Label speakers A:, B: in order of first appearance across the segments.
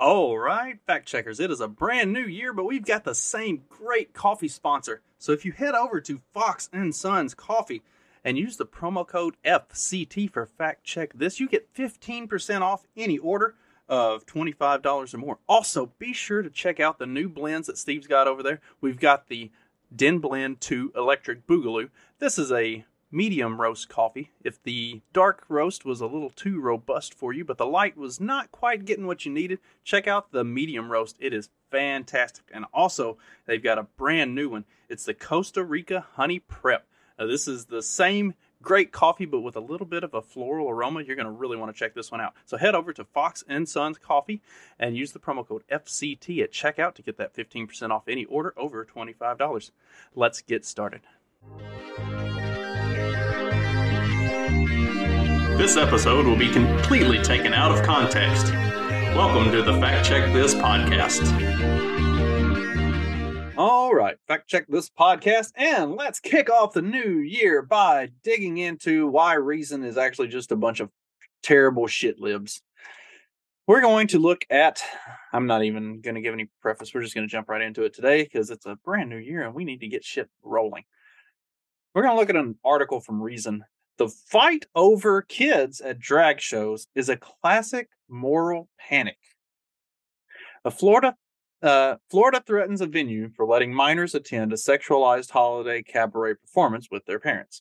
A: All right, fact checkers, it is a brand new year, but we've got the same great coffee sponsor. So if you head over to Fox and Sons Coffee and use the promo code FCT for fact check this, you get 15% off any order of $25 or more. Also, be sure to check out the new blends that Steve's got over there. We've got the Den Blend 2 Electric Boogaloo. This is a medium roast coffee. If the dark roast was a little too robust for you, but the light was not quite getting what you needed, check out the medium roast. It is fantastic. And also, they've got a brand new one. It's the Costa Rica Honey Prep. Now, this is the same great coffee, but with a little bit of a floral aroma. You're going to really want to check this one out. So head over to Fox and Sons Coffee and use the promo code FCT at checkout to get that 15% off any order over $25. Let's get started. This episode will be completely taken out of context. Welcome to the Fact Check This podcast. All right, fact check this podcast, and let's kick off the new year by digging into why Reason is actually just a bunch of terrible shit libs. We're going to look at, I'm not even going to give any preface, we're just going to jump right into it today because it's a brand new year and we need to get shit rolling. We're going to look at an article from Reason the fight over kids at drag shows is a classic moral panic. A Florida uh, Florida threatens a venue for letting minors attend a sexualized holiday cabaret performance with their parents.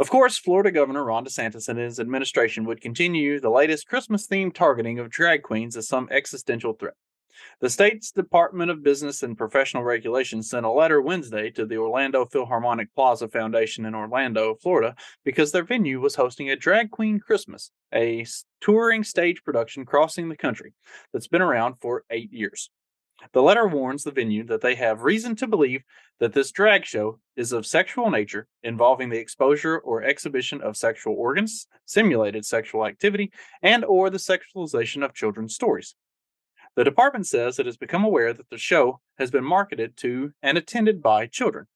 A: Of course, Florida Governor Ron DeSantis and his administration would continue the latest Christmas themed targeting of drag queens as some existential threat. The state's Department of Business and Professional Regulation sent a letter Wednesday to the Orlando Philharmonic Plaza Foundation in Orlando, Florida, because their venue was hosting a Drag Queen Christmas, a touring stage production crossing the country that's been around for eight years. The letter warns the venue that they have reason to believe that this drag show is of sexual nature, involving the exposure or exhibition of sexual organs, simulated sexual activity, and or the sexualization of children's stories. The department says it has become aware that the show has been marketed to and attended by children.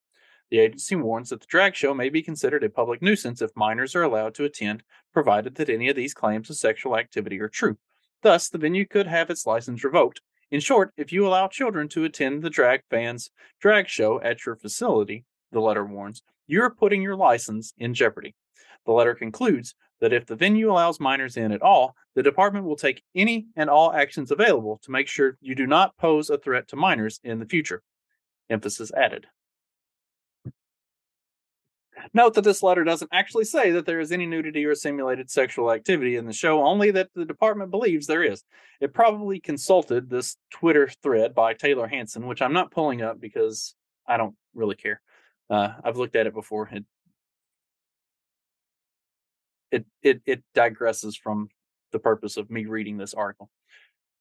A: The agency warns that the drag show may be considered a public nuisance if minors are allowed to attend, provided that any of these claims of sexual activity are true. Thus, the venue could have its license revoked. In short, if you allow children to attend the drag fans' drag show at your facility, the letter warns, you're putting your license in jeopardy. The letter concludes that if the venue allows minors in at all, the department will take any and all actions available to make sure you do not pose a threat to minors in the future. Emphasis added. Note that this letter doesn't actually say that there is any nudity or simulated sexual activity in the show, only that the department believes there is. It probably consulted this Twitter thread by Taylor Hanson, which I'm not pulling up because I don't really care. Uh, I've looked at it before. It it it it digresses from the purpose of me reading this article.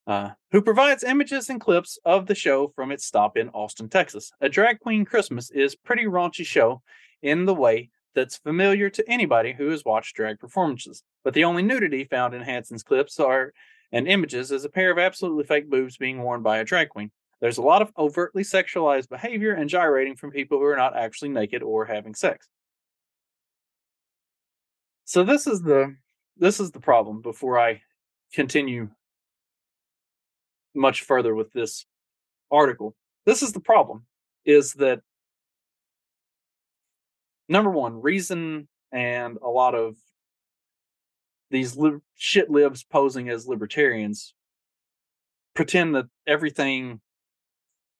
A: Uh, who provides images and clips of the show from its stop in Austin, Texas. A Drag Queen Christmas is pretty raunchy show in the way that's familiar to anybody who has watched drag performances. But the only nudity found in Hanson's clips are and images is a pair of absolutely fake boobs being worn by a drag queen. There's a lot of overtly sexualized behavior and gyrating from people who are not actually naked or having sex. So this is the this is the problem before I continue much further with this article. This is the problem is that number one, reason and a lot of these li- shit libs posing as libertarians pretend that everything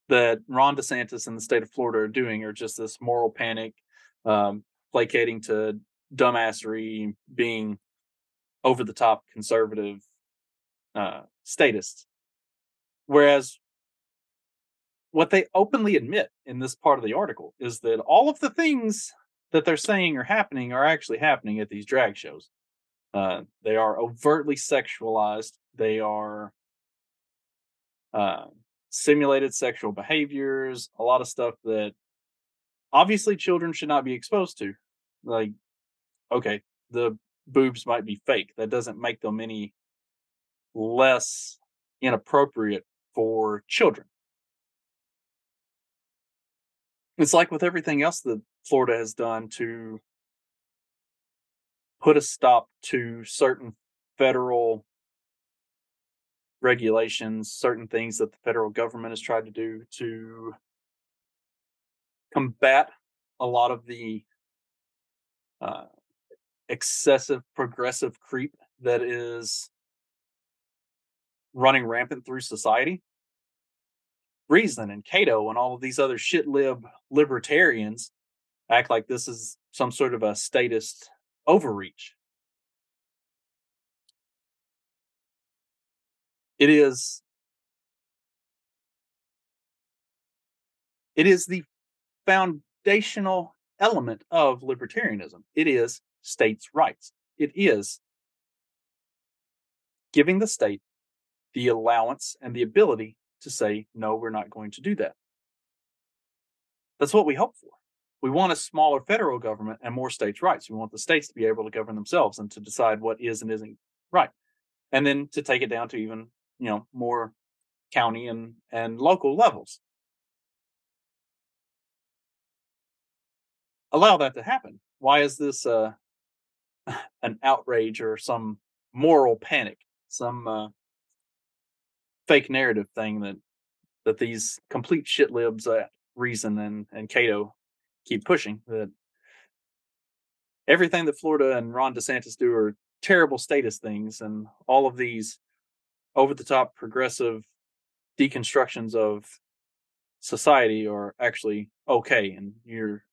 A: that Ron DeSantis and the state of Florida are doing are just this moral panic, um, placating to dumbassery, being over the top conservative uh, statists. Whereas what they openly admit in this part of the article is that all of the things that they're saying are happening are actually happening at these drag shows. Uh, they are overtly sexualized. They are uh, simulated sexual behaviors, a lot of stuff that obviously children should not be exposed to. Like okay, the boobs might be fake. That doesn't make them any less inappropriate for children. It's like with everything else that Florida has done to put a stop to certain federal regulations, certain things that the federal government has tried to do to combat a lot of the uh, excessive progressive creep that is running rampant through society. Reason and Cato and all of these other shit lib libertarians act like this is some sort of a statist overreach. It is it is the foundational element of libertarianism. It is states' rights. It is giving the state the allowance and the ability to say, no, we're not going to do that. That's what we hope for. We want a smaller federal government and more states' rights. We want the states to be able to govern themselves and to decide what is and isn't right. And then to take it down to even, you know, more county and, and local levels. Allow that to happen. Why is this uh, an outrage or some moral panic, some uh, fake narrative thing that that these complete shit libs at Reason and and Cato keep pushing that everything that Florida and Ron DeSantis do are terrible status things, and all of these over the top progressive deconstructions of society are actually okay, and you're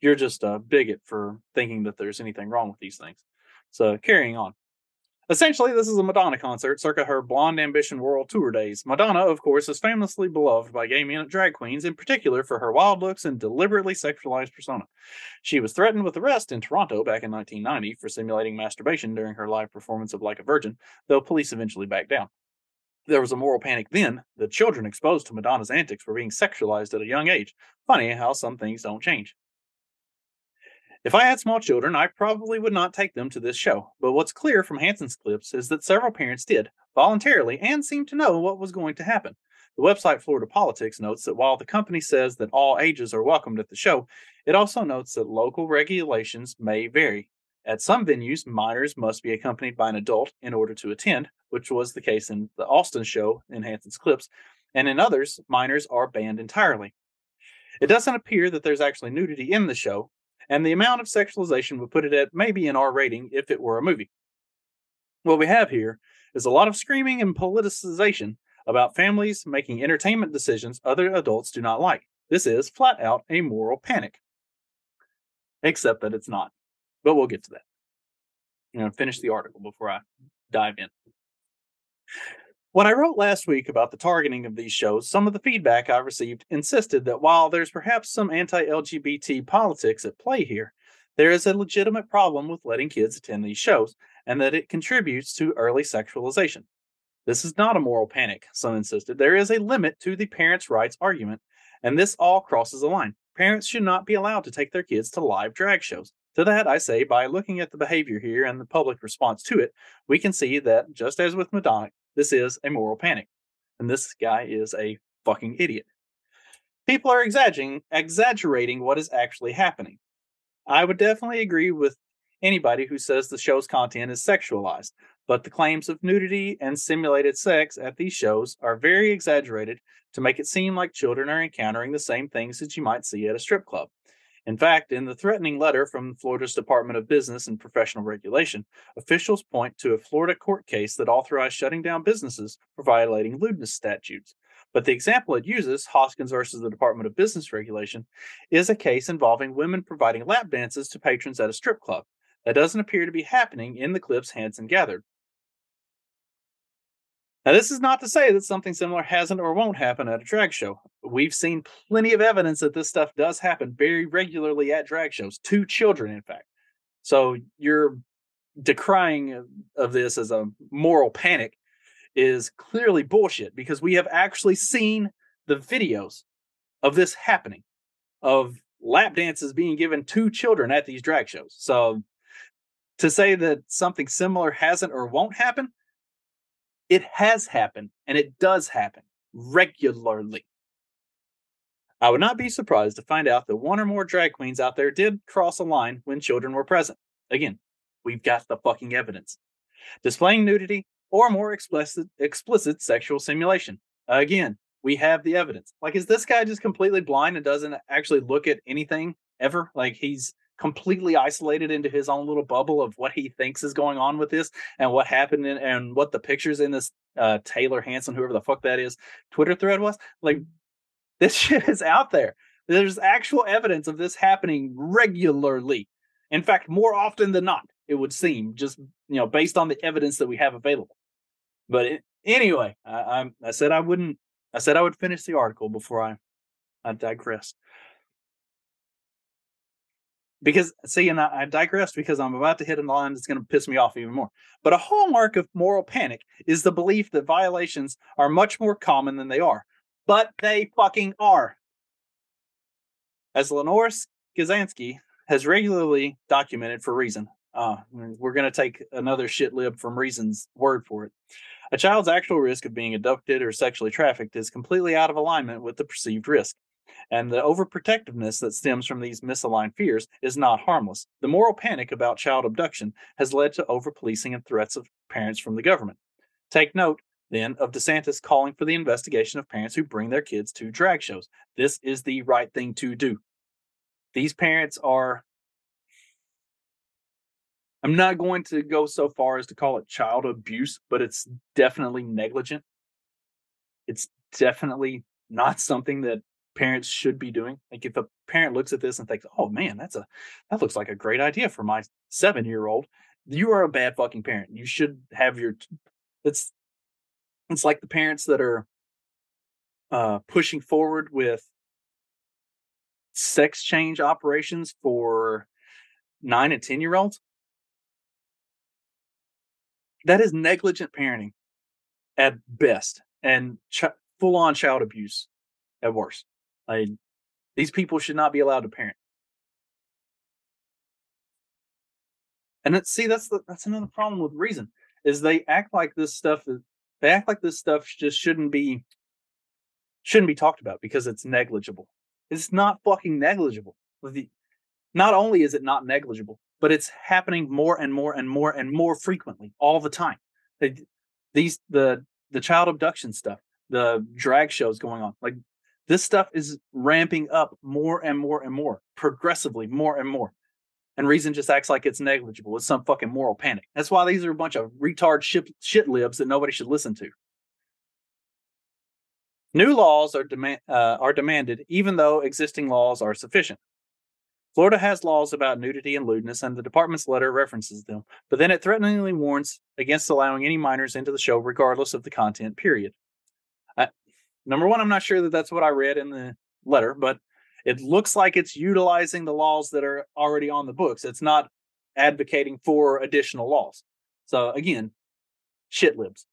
A: you're just a bigot for thinking that there's anything wrong with these things. So carrying on. Essentially, this is a Madonna concert circa her Blonde Ambition World Tour days. Madonna, of course, is famously beloved by gay men and drag queens, in particular for her wild looks and deliberately sexualized persona. She was threatened with arrest in Toronto back in 1990 for simulating masturbation during her live performance of Like a Virgin, though police eventually backed down. There was a moral panic then. The children exposed to Madonna's antics were being sexualized at a young age. Funny how some things don't change. If I had small children, I probably would not take them to this show. But what's clear from Hanson's clips is that several parents did, voluntarily, and seemed to know what was going to happen. The website Florida Politics notes that while the company says that all ages are welcomed at the show, it also notes that local regulations may vary. At some venues, minors must be accompanied by an adult in order to attend, which was the case in the Austin show in Hanson's clips, and in others, minors are banned entirely. It doesn't appear that there's actually nudity in the show, and the amount of sexualization would put it at maybe an R rating if it were a movie. What we have here is a lot of screaming and politicization about families making entertainment decisions other adults do not like. This is flat out a moral panic. Except that it's not. But we'll get to that. Going to finish the article before I dive in. When I wrote last week about the targeting of these shows, some of the feedback I received insisted that while there's perhaps some anti LGBT politics at play here, there is a legitimate problem with letting kids attend these shows, and that it contributes to early sexualization. This is not a moral panic, some insisted. There is a limit to the parents' rights argument, and this all crosses a line. Parents should not be allowed to take their kids to live drag shows. To that, I say, by looking at the behavior here and the public response to it, we can see that, just as with Madonna, this is a moral panic. And this guy is a fucking idiot. People are exaggerating, exaggerating what is actually happening. I would definitely agree with anybody who says the show's content is sexualized, but the claims of nudity and simulated sex at these shows are very exaggerated to make it seem like children are encountering the same things that you might see at a strip club. In fact, in the threatening letter from Florida's Department of Business and Professional Regulation, officials point to a Florida court case that authorized shutting down businesses for violating lewdness statutes. But the example it uses, Hoskins versus the Department of Business Regulation, is a case involving women providing lap dances to patrons at a strip club. That doesn't appear to be happening in the clips Hanson gathered. Now, this is not to say that something similar hasn't or won't happen at a drag show. We've seen plenty of evidence that this stuff does happen very regularly at drag shows, to children, in fact. So your decrying of this as a moral panic is clearly bullshit because we have actually seen the videos of this happening, of lap dances being given to children at these drag shows. So to say that something similar hasn't or won't happen it has happened and it does happen regularly. I would not be surprised to find out that one or more drag queens out there did cross a line when children were present. Again, we've got the fucking evidence. Displaying nudity or more explicit explicit sexual simulation. Again, we have the evidence. Like, is this guy just completely blind and doesn't actually look at anything ever? Like, he's completely isolated into his own little bubble of what he thinks is going on with this and what happened in, and what the pictures in this uh, Taylor Hanson, whoever the fuck that is, Twitter thread was. Like, this shit is out there. There's actual evidence of this happening regularly. In fact, more often than not, it would seem, just you know, based on the evidence that we have available. But it, anyway, I, I, I said I wouldn't. I said I would finish the article before I, I digressed. Because see, and I, I digressed because I'm about to hit a line that's going to piss me off even more. But a hallmark of moral panic is the belief that violations are much more common than they are. But they fucking are. As Lenore Skenazy has regularly documented for Reason, uh, we're going to take another shit lib from Reason's word for it. A child's actual risk of being abducted or sexually trafficked is completely out of alignment with the perceived risk. And the overprotectiveness that stems from these misaligned fears is not harmless. The moral panic about child abduction has led to overpolicing and threats of parents from the government. Take note, then, of DeSantis calling for the investigation of parents who bring their kids to drag shows. This is the right thing to do. These parents are I'm not going to go so far as to call it child abuse, but it's definitely negligent. It's definitely not something that parents should be doing. Like if a parent looks at this and thinks, "Oh man, that's a that looks like a great idea for my 7-year-old." You are a bad fucking parent. You should have your it's it's like the parents that are uh pushing forward with sex change operations for 9 and 10 year olds that is negligent parenting at best and ch- full on child abuse at worst. Like these people should not be allowed to parent. And that, see, that's the, that's another problem with reason is they act like this stuff is they act like this stuff just shouldn't be shouldn't be talked about because it's negligible. It's not fucking negligible. Not only is it not negligible, but it's happening more and more and more and more frequently all the time. They, these the the child abduction stuff, the drag shows going on, like this stuff is ramping up more and more and more, progressively more and more. And reason just acts like it's negligible. It's some fucking moral panic. That's why these are a bunch of retard shit, shit libs that nobody should listen to. New laws are, demand, uh, are demanded, even though existing laws are sufficient. Florida has laws about nudity and lewdness, and the department's letter references them, but then it threateningly warns against allowing any minors into the show, regardless of the content, period. Number one, I'm not sure that that's what I read in the letter, but it looks like it's utilizing the laws that are already on the books. It's not advocating for additional laws. So, again, shit libs.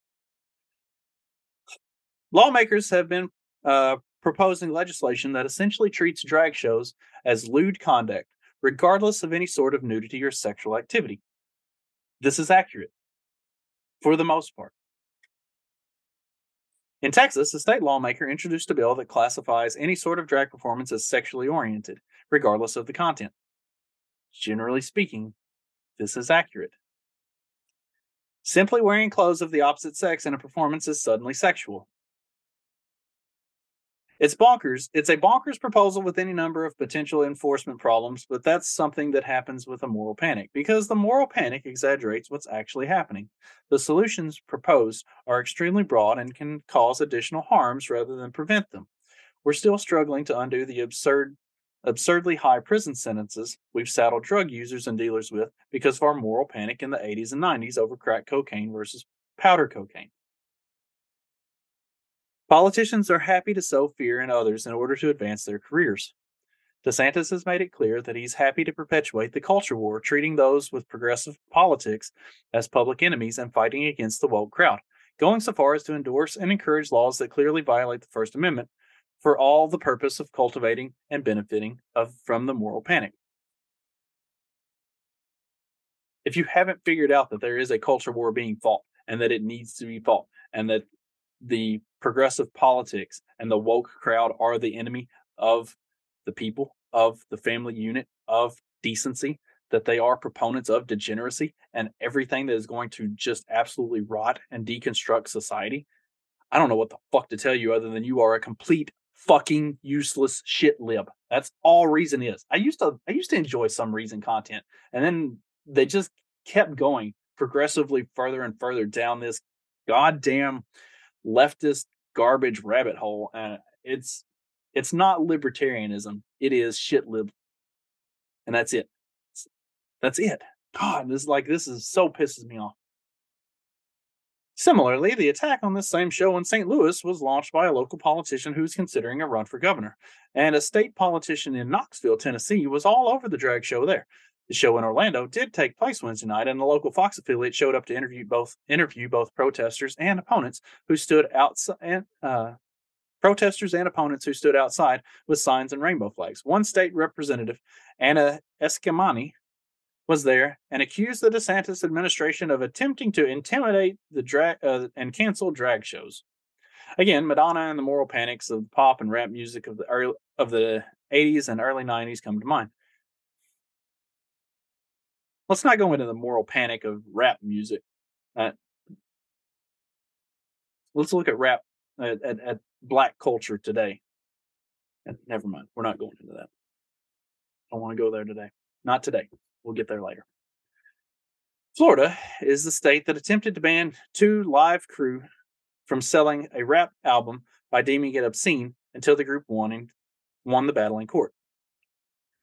A: Lawmakers have been uh, proposing legislation that essentially treats drag shows as lewd conduct, regardless of any sort of nudity or sexual activity. This is accurate for the most part. In Texas, a state lawmaker introduced a bill that classifies any sort of drag performance as sexually oriented, regardless of the content. Generally speaking, this is accurate. Simply wearing clothes of the opposite sex in a performance is suddenly sexual. It's bonkers. It's a bonkers proposal with any number of potential enforcement problems, but that's something that happens with a moral panic because the moral panic exaggerates what's actually happening. The solutions proposed are extremely broad and can cause additional harms rather than prevent them. We're still struggling to undo the absurd absurdly high prison sentences we've saddled drug users and dealers with because of our moral panic in the 80s and 90s over crack cocaine versus powder cocaine. Politicians are happy to sow fear in others in order to advance their careers. DeSantis has made it clear that he's happy to perpetuate the culture war, treating those with progressive politics as public enemies and fighting against the woke crowd, going so far as to endorse and encourage laws that clearly violate the First Amendment for all the purpose of cultivating and benefiting of, from the moral panic. If you haven't figured out that there is a culture war being fought and that it needs to be fought and that the progressive politics and the woke crowd are the enemy of the people, of the family unit, of decency, that they are proponents of degeneracy and everything that is going to just absolutely rot and deconstruct society, I don't know what the fuck to tell you other than you are a complete fucking useless shit lib. That's all reason is. I used to I used to enjoy some reason content and then they just kept going progressively further and further down this goddamn leftist garbage rabbit hole and it's it's not libertarianism it is shit lib and that's it that's it god this is like this is so pisses me off Similarly, the attack on this same show in St. Louis was launched by a local politician who's considering a run for governor. And a state politician in Knoxville, Tennessee, was all over the drag show there. The show in Orlando did take place Wednesday night, and the local Fox affiliate showed up to interview both interview both protesters and opponents who stood outside. Uh, protesters and opponents who stood outside with signs and rainbow flags. One state representative, Anna Eskamani, was there and accused the DeSantis administration of attempting to intimidate the drag uh, and cancel drag shows. Again, Madonna and the moral panics of pop and rap music of the early, of the 80s and early 90s come to mind. Let's not go into the moral panic of rap music. Uh, let's look at rap at, at, at black culture today. And never mind, we're not going into that. I don't want to go there today. Not today. We'll get there later. Florida is the state that attempted to ban 2 Live Crew from selling a rap album by deeming it obscene until the group won, won the battle in court.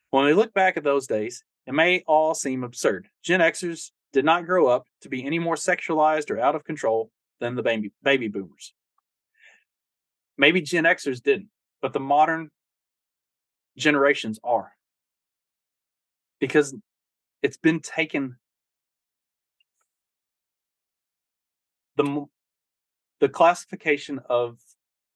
A: When we look back at those days, it may all seem absurd. Gen Xers did not grow up to be any more sexualized or out of control than the baby, baby boomers. Maybe Gen Xers didn't, but the modern generations are. Because it's been taken the the classification of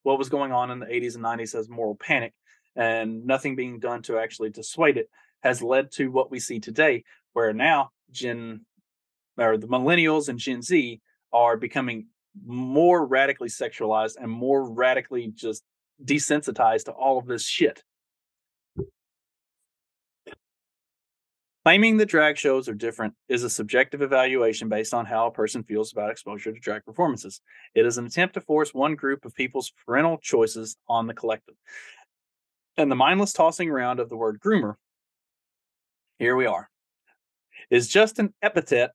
A: what was going on in the 80s and 90s as moral panic and nothing being done to actually dissuade it has led to what we see today where now gen or the millennials and gen z are becoming more radically sexualized and more radically just desensitized to all of this shit Claiming that drag shows are different is a subjective evaluation based on how a person feels about exposure to drag performances. It is an attempt to force one group of people's parental choices on the collective. And the mindless tossing around of the word groomer, here we are, is just an epithet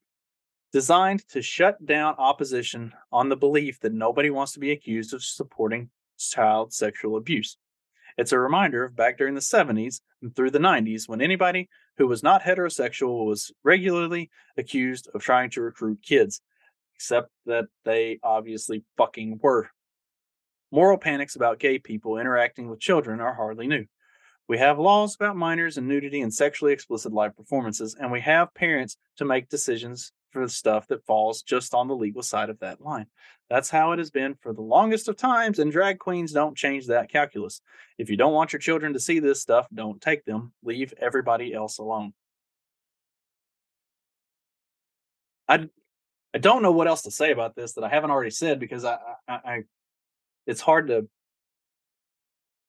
A: designed to shut down opposition on the belief that nobody wants to be accused of supporting child sexual abuse. It's a reminder of back during the 70s and through the 90s when anybody who was not heterosexual was regularly accused of trying to recruit kids, except that they obviously fucking were. Moral panics about gay people interacting with children are hardly new. We have laws about minors and nudity and sexually explicit live performances, and we have parents to make decisions for the stuff that falls just on the legal side of that line. That's how it has been for the longest of times, and drag queens don't change that calculus. If you don't want your children to see this stuff, don't take them. Leave everybody else alone. I I don't know what else to say about this that I haven't already said because I, I, I it's hard to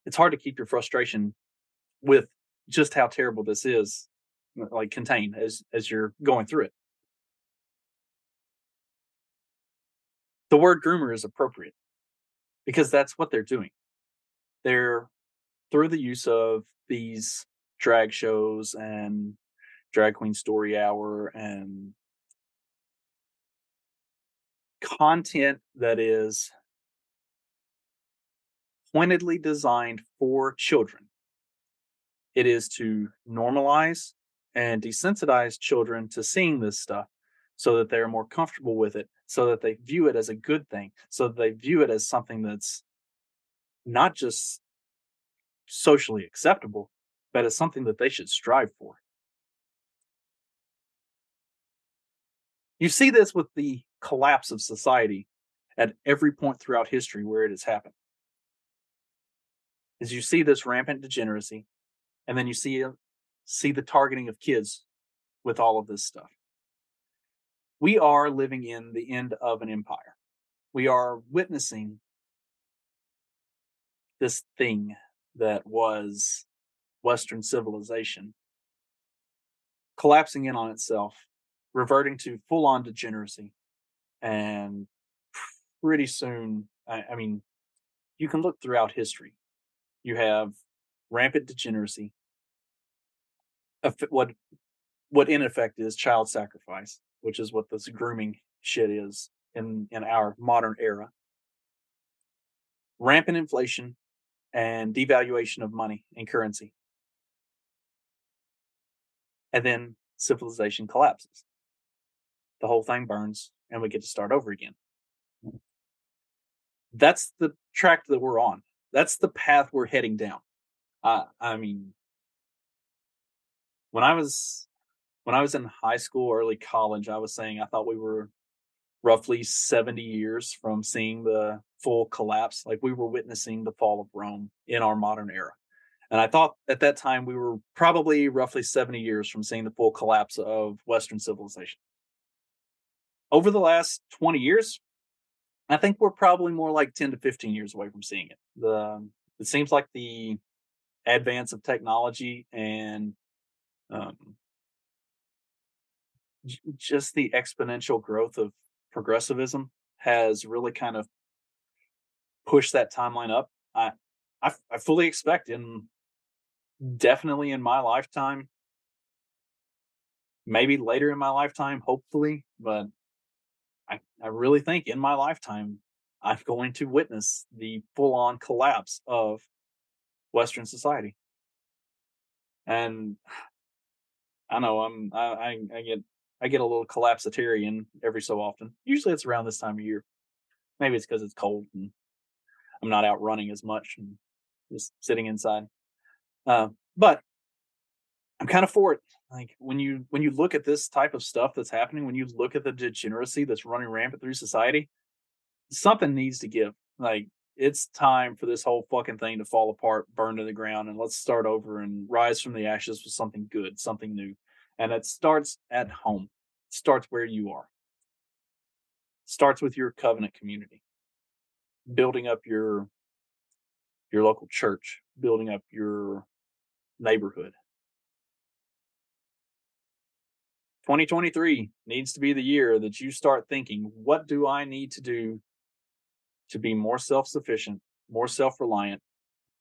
A: it's hard to keep your frustration with just how terrible this is uh, like contained as as you're going through it. the word groomer is appropriate because that's what they're doing. They're through the use of these drag shows and drag queen story hour and content that is pointedly designed for children. It is to normalize and desensitize children to seeing this stuff so that they're more comfortable with it so that they view it as a good thing, so that they view it as something that's not just socially acceptable, but as something that they should strive for. You see this with the collapse of society at every point throughout history where it has happened. Is you see this rampant degeneracy, and then you see uh, see the targeting of kids with all of this stuff we are living in the end of an empire. We are witnessing this thing that was Western civilization collapsing in on itself, reverting to full on degeneracy. And pretty soon, I, I mean, you can look throughout history. You have rampant degeneracy. What what in effect is child sacrifice, which is what this grooming shit is in in our modern era. Rampant inflation and devaluation of money and currency. And then civilization collapses. The whole thing burns and we get to start over again. That's the track that we're on. That's the path we're heading down. Uh, I mean, when I was when I was in high school, early college, I was saying I thought we were roughly 70 years from seeing the full collapse. Like we were witnessing the fall of Rome in our modern era. And I thought at that time we were probably roughly 70 years from seeing the full collapse of Western civilization. Over the last 20 years, I think we're probably more like 10 to 15 years away from seeing it. The it seems like the advance of technology and um, just the exponential growth of progressivism has really kind of pushed that timeline up. I, I, I fully expect in definitely in my lifetime, maybe later in my lifetime, hopefully, but I, I really think in my lifetime, I'm going to witness the full on collapse of Western society. And I know I'm I, I get I get a little collapsitarian every so often. Usually it's around this time of year. Maybe it's because it's cold and I'm not out running as much and just sitting inside. Uh, but I'm kind of for it. Like when you when you look at this type of stuff that's happening, when you look at the degeneracy that's running rampant through society, something needs to give. Like it's time for this whole fucking thing to fall apart, burn to the ground, and let's start over and rise from the ashes with something good, something new. And it starts at home. It starts where you are. It starts with your covenant community. Building up your your local church, building up your neighborhood. 2023 needs to be the year that you start thinking, what do I need to do to be more self sufficient, more self reliant,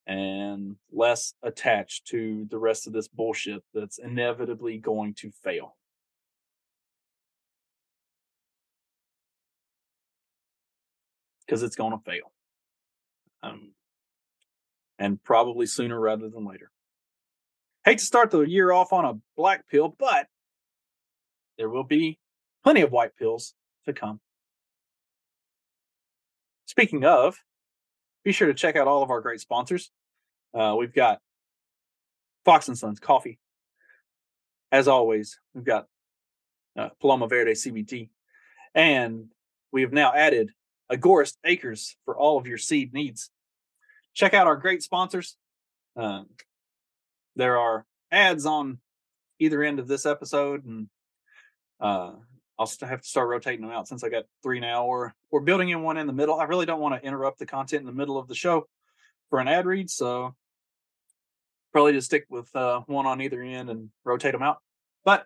A: and less attached to the rest of this bullshit that's inevitably going to fail. Because it's going to fail. Um, and probably sooner rather than later. Hate to start the year off on a black pill, but there will be plenty of white pills to come. Speaking of, be sure to check out all of our great sponsors. Uh, we've got Fox and Sons Coffee. As always, we've got uh, Paloma Verde CBD, and we have now added Agorist Acres for all of your seed needs. Check out our great sponsors. Um, there are ads on either end of this episode, and uh, I'll have to start rotating them out since I got three now, or we're building in one in the middle. I really don't want to interrupt the content in the middle of the show for an ad read, so probably just stick with uh, one on either end and rotate them out. But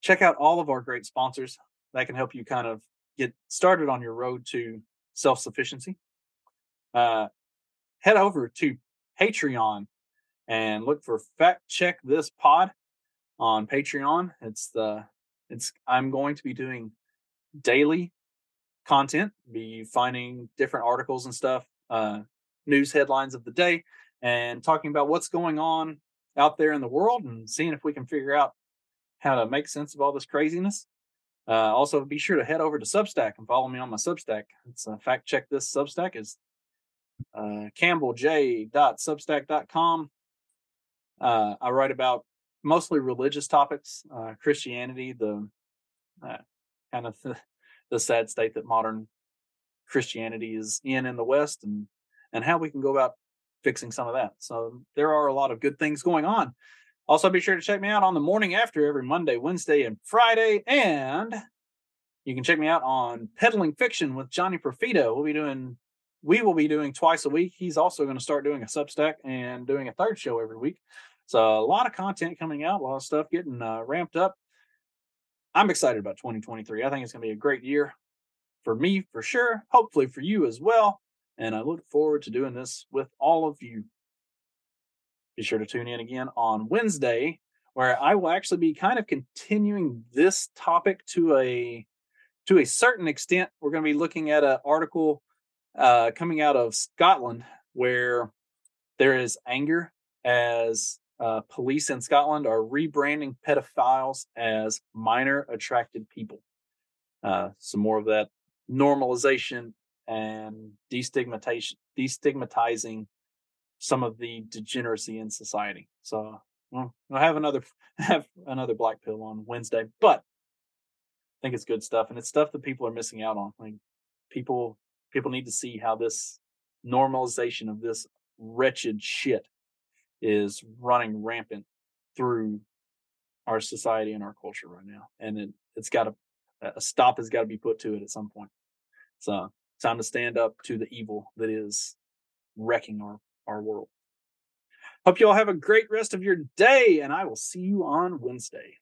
A: check out all of our great sponsors that can help you kind of get started on your road to self sufficiency. Uh, head over to Patreon and look for Fact Check This Pod on Patreon. It's the it's I'm going to be doing daily content, be finding different articles and stuff, uh, news headlines of the day, and talking about what's going on out there in the world and seeing if we can figure out how to make sense of all this craziness. Uh, also, be sure to head over to Substack and follow me on my Substack. It's a fact check this Substack is uh, campbellj.substack.com. Uh, I write about mostly religious topics, uh, Christianity, the uh, kind of the, the, sad state that modern Christianity is in in the West, and and how we can go about fixing some of that. So there are a lot of good things going on. Also, be sure to check me out on the morning after every Monday, Wednesday, and Friday, and you can check me out on Peddling Fiction with Johnny Profito. We'll be doing we will be doing twice a week. He's also going to start doing a Substack and doing a third show every week. A lot of content coming out, a lot of stuff getting uh, ramped up. I'm excited about 2023. I think it's going to be a great year for me for sure, hopefully for you as well. And I look forward to doing this with all of you. Be sure to tune in again on Wednesday, where I will actually be kind of continuing this topic to a to a certain extent. We're going to be looking at an article uh, coming out of Scotland where there is anger as uh, police in Scotland are rebranding pedophiles as minor attracted people. Uh, some more of that normalization and destigmatization, destigmatizing some of the degeneracy in society. So well, I'll have another have another black pill on Wednesday, but I think it's good stuff, and it's stuff that people are missing out on. Like people people need to see how this normalization of this wretched shit is running rampant through our society and our culture right now. And it, it's got to, a stop has got to be put to it at some point. So time to stand up to the evil that is wrecking our, our world. Hope you all have a great rest of your day, and I will see you on Wednesday.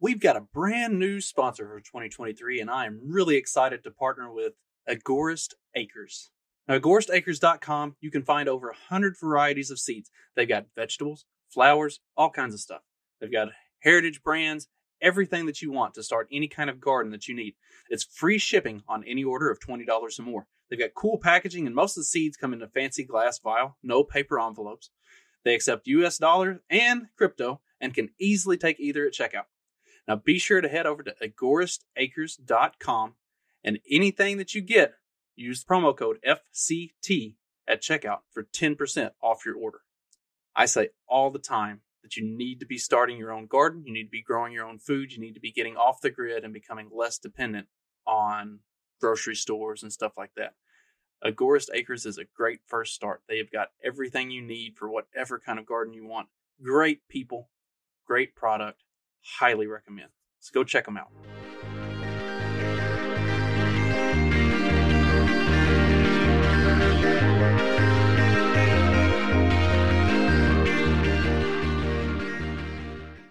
A: We've got a brand new sponsor for 2023, and I am really excited to partner with Agorist Acres. Now, agoristacres.com, you can find over 100 varieties of seeds. They've got vegetables, flowers, all kinds of stuff. They've got heritage brands, everything that you want to start any kind of garden that you need. It's free shipping on any order of $20 or more. They've got cool packaging, and most of the seeds come in a fancy glass vial, no paper envelopes. They accept US dollars and crypto and can easily take either at checkout. Now, be sure to head over to agoristacres.com and anything that you get Use promo code FCT at checkout for 10% off your order. I say all the time that you need to be starting your own garden, you need to be growing your own food, you need to be getting off the grid and becoming less dependent on grocery stores and stuff like that. Agorist Acres is a great first start. They have got everything you need for whatever kind of garden you want. Great people, great product, highly recommend. So go check them out.